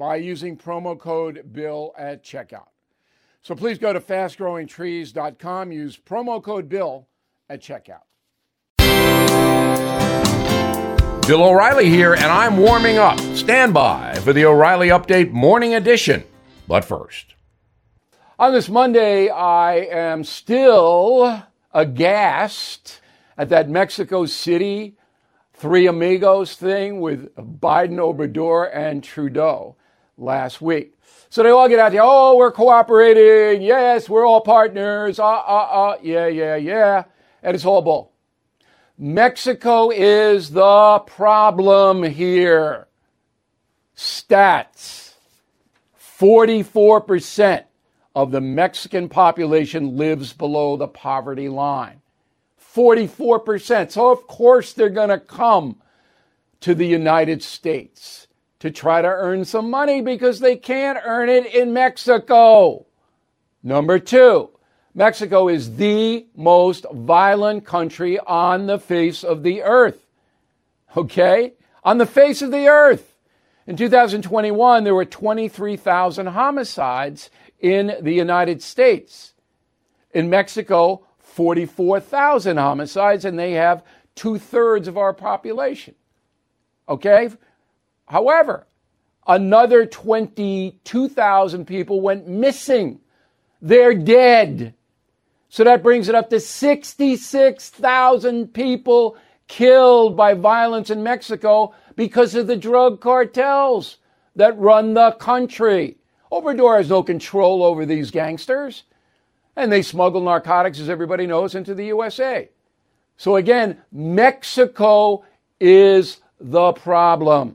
by using promo code BILL at checkout. So please go to fastgrowingtrees.com, use promo code BILL at checkout. Bill O'Reilly here, and I'm warming up. Stand by for the O'Reilly Update Morning Edition. But first, on this Monday, I am still aghast at that Mexico City Three Amigos thing with Biden, Obrador, and Trudeau last week. So they all get out there, oh, we're cooperating. Yes, we're all partners. Uh, uh, uh, yeah, yeah, yeah. And it's all bull. Mexico is the problem here. Stats 44% of the Mexican population lives below the poverty line. 44%. So, of course, they're going to come to the United States to try to earn some money because they can't earn it in Mexico. Number two, Mexico is the most violent country on the face of the earth. Okay? On the face of the earth. In 2021, there were 23,000 homicides in the United States. In Mexico, 44,000 homicides, and they have two thirds of our population. Okay? However, another 22,000 people went missing. They're dead. So that brings it up to 66,000 people killed by violence in Mexico because of the drug cartels that run the country. Obrador has no control over these gangsters, and they smuggle narcotics, as everybody knows, into the USA. So again, Mexico is the problem.